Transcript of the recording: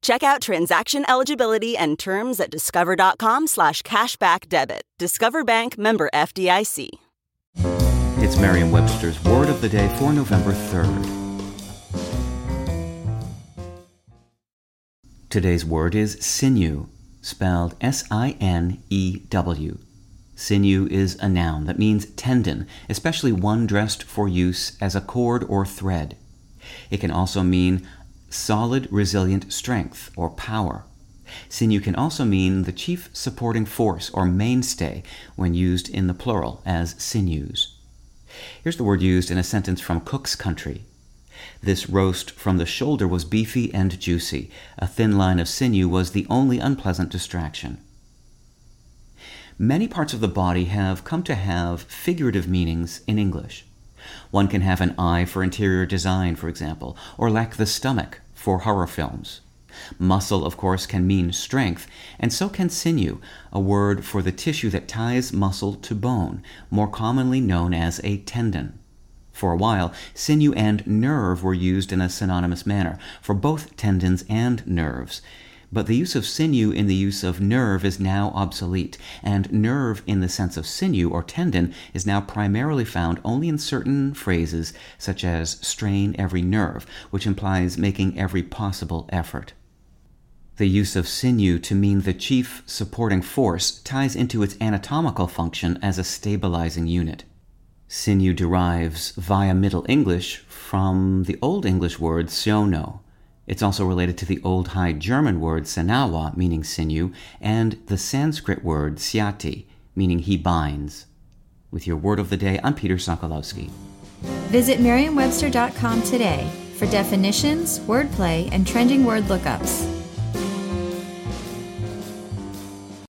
Check out transaction eligibility and terms at discover.com slash cashback debit. Discover Bank member FDIC. It's Merriam Webster's Word of the Day for November 3rd. Today's word is sinew, spelled S I N E W. Sinew is a noun that means tendon, especially one dressed for use as a cord or thread. It can also mean solid, resilient strength or power. Sinew can also mean the chief supporting force or mainstay when used in the plural as sinews. Here's the word used in a sentence from Cook's Country. This roast from the shoulder was beefy and juicy. A thin line of sinew was the only unpleasant distraction. Many parts of the body have come to have figurative meanings in English. One can have an eye for interior design, for example, or lack the stomach for horror films. Muscle, of course, can mean strength, and so can sinew, a word for the tissue that ties muscle to bone, more commonly known as a tendon. For a while, sinew and nerve were used in a synonymous manner for both tendons and nerves. But the use of sinew in the use of nerve is now obsolete, and nerve in the sense of sinew or tendon is now primarily found only in certain phrases such as strain every nerve, which implies making every possible effort. The use of sinew to mean the chief supporting force ties into its anatomical function as a stabilizing unit. Sinew derives via Middle English from the Old English word seono, it's also related to the Old High German word senawa, meaning sinew, and the Sanskrit word syati, meaning he binds. With your word of the day, I'm Peter Sokolowski. Visit merriam-webster.com today for definitions, wordplay, and trending word lookups.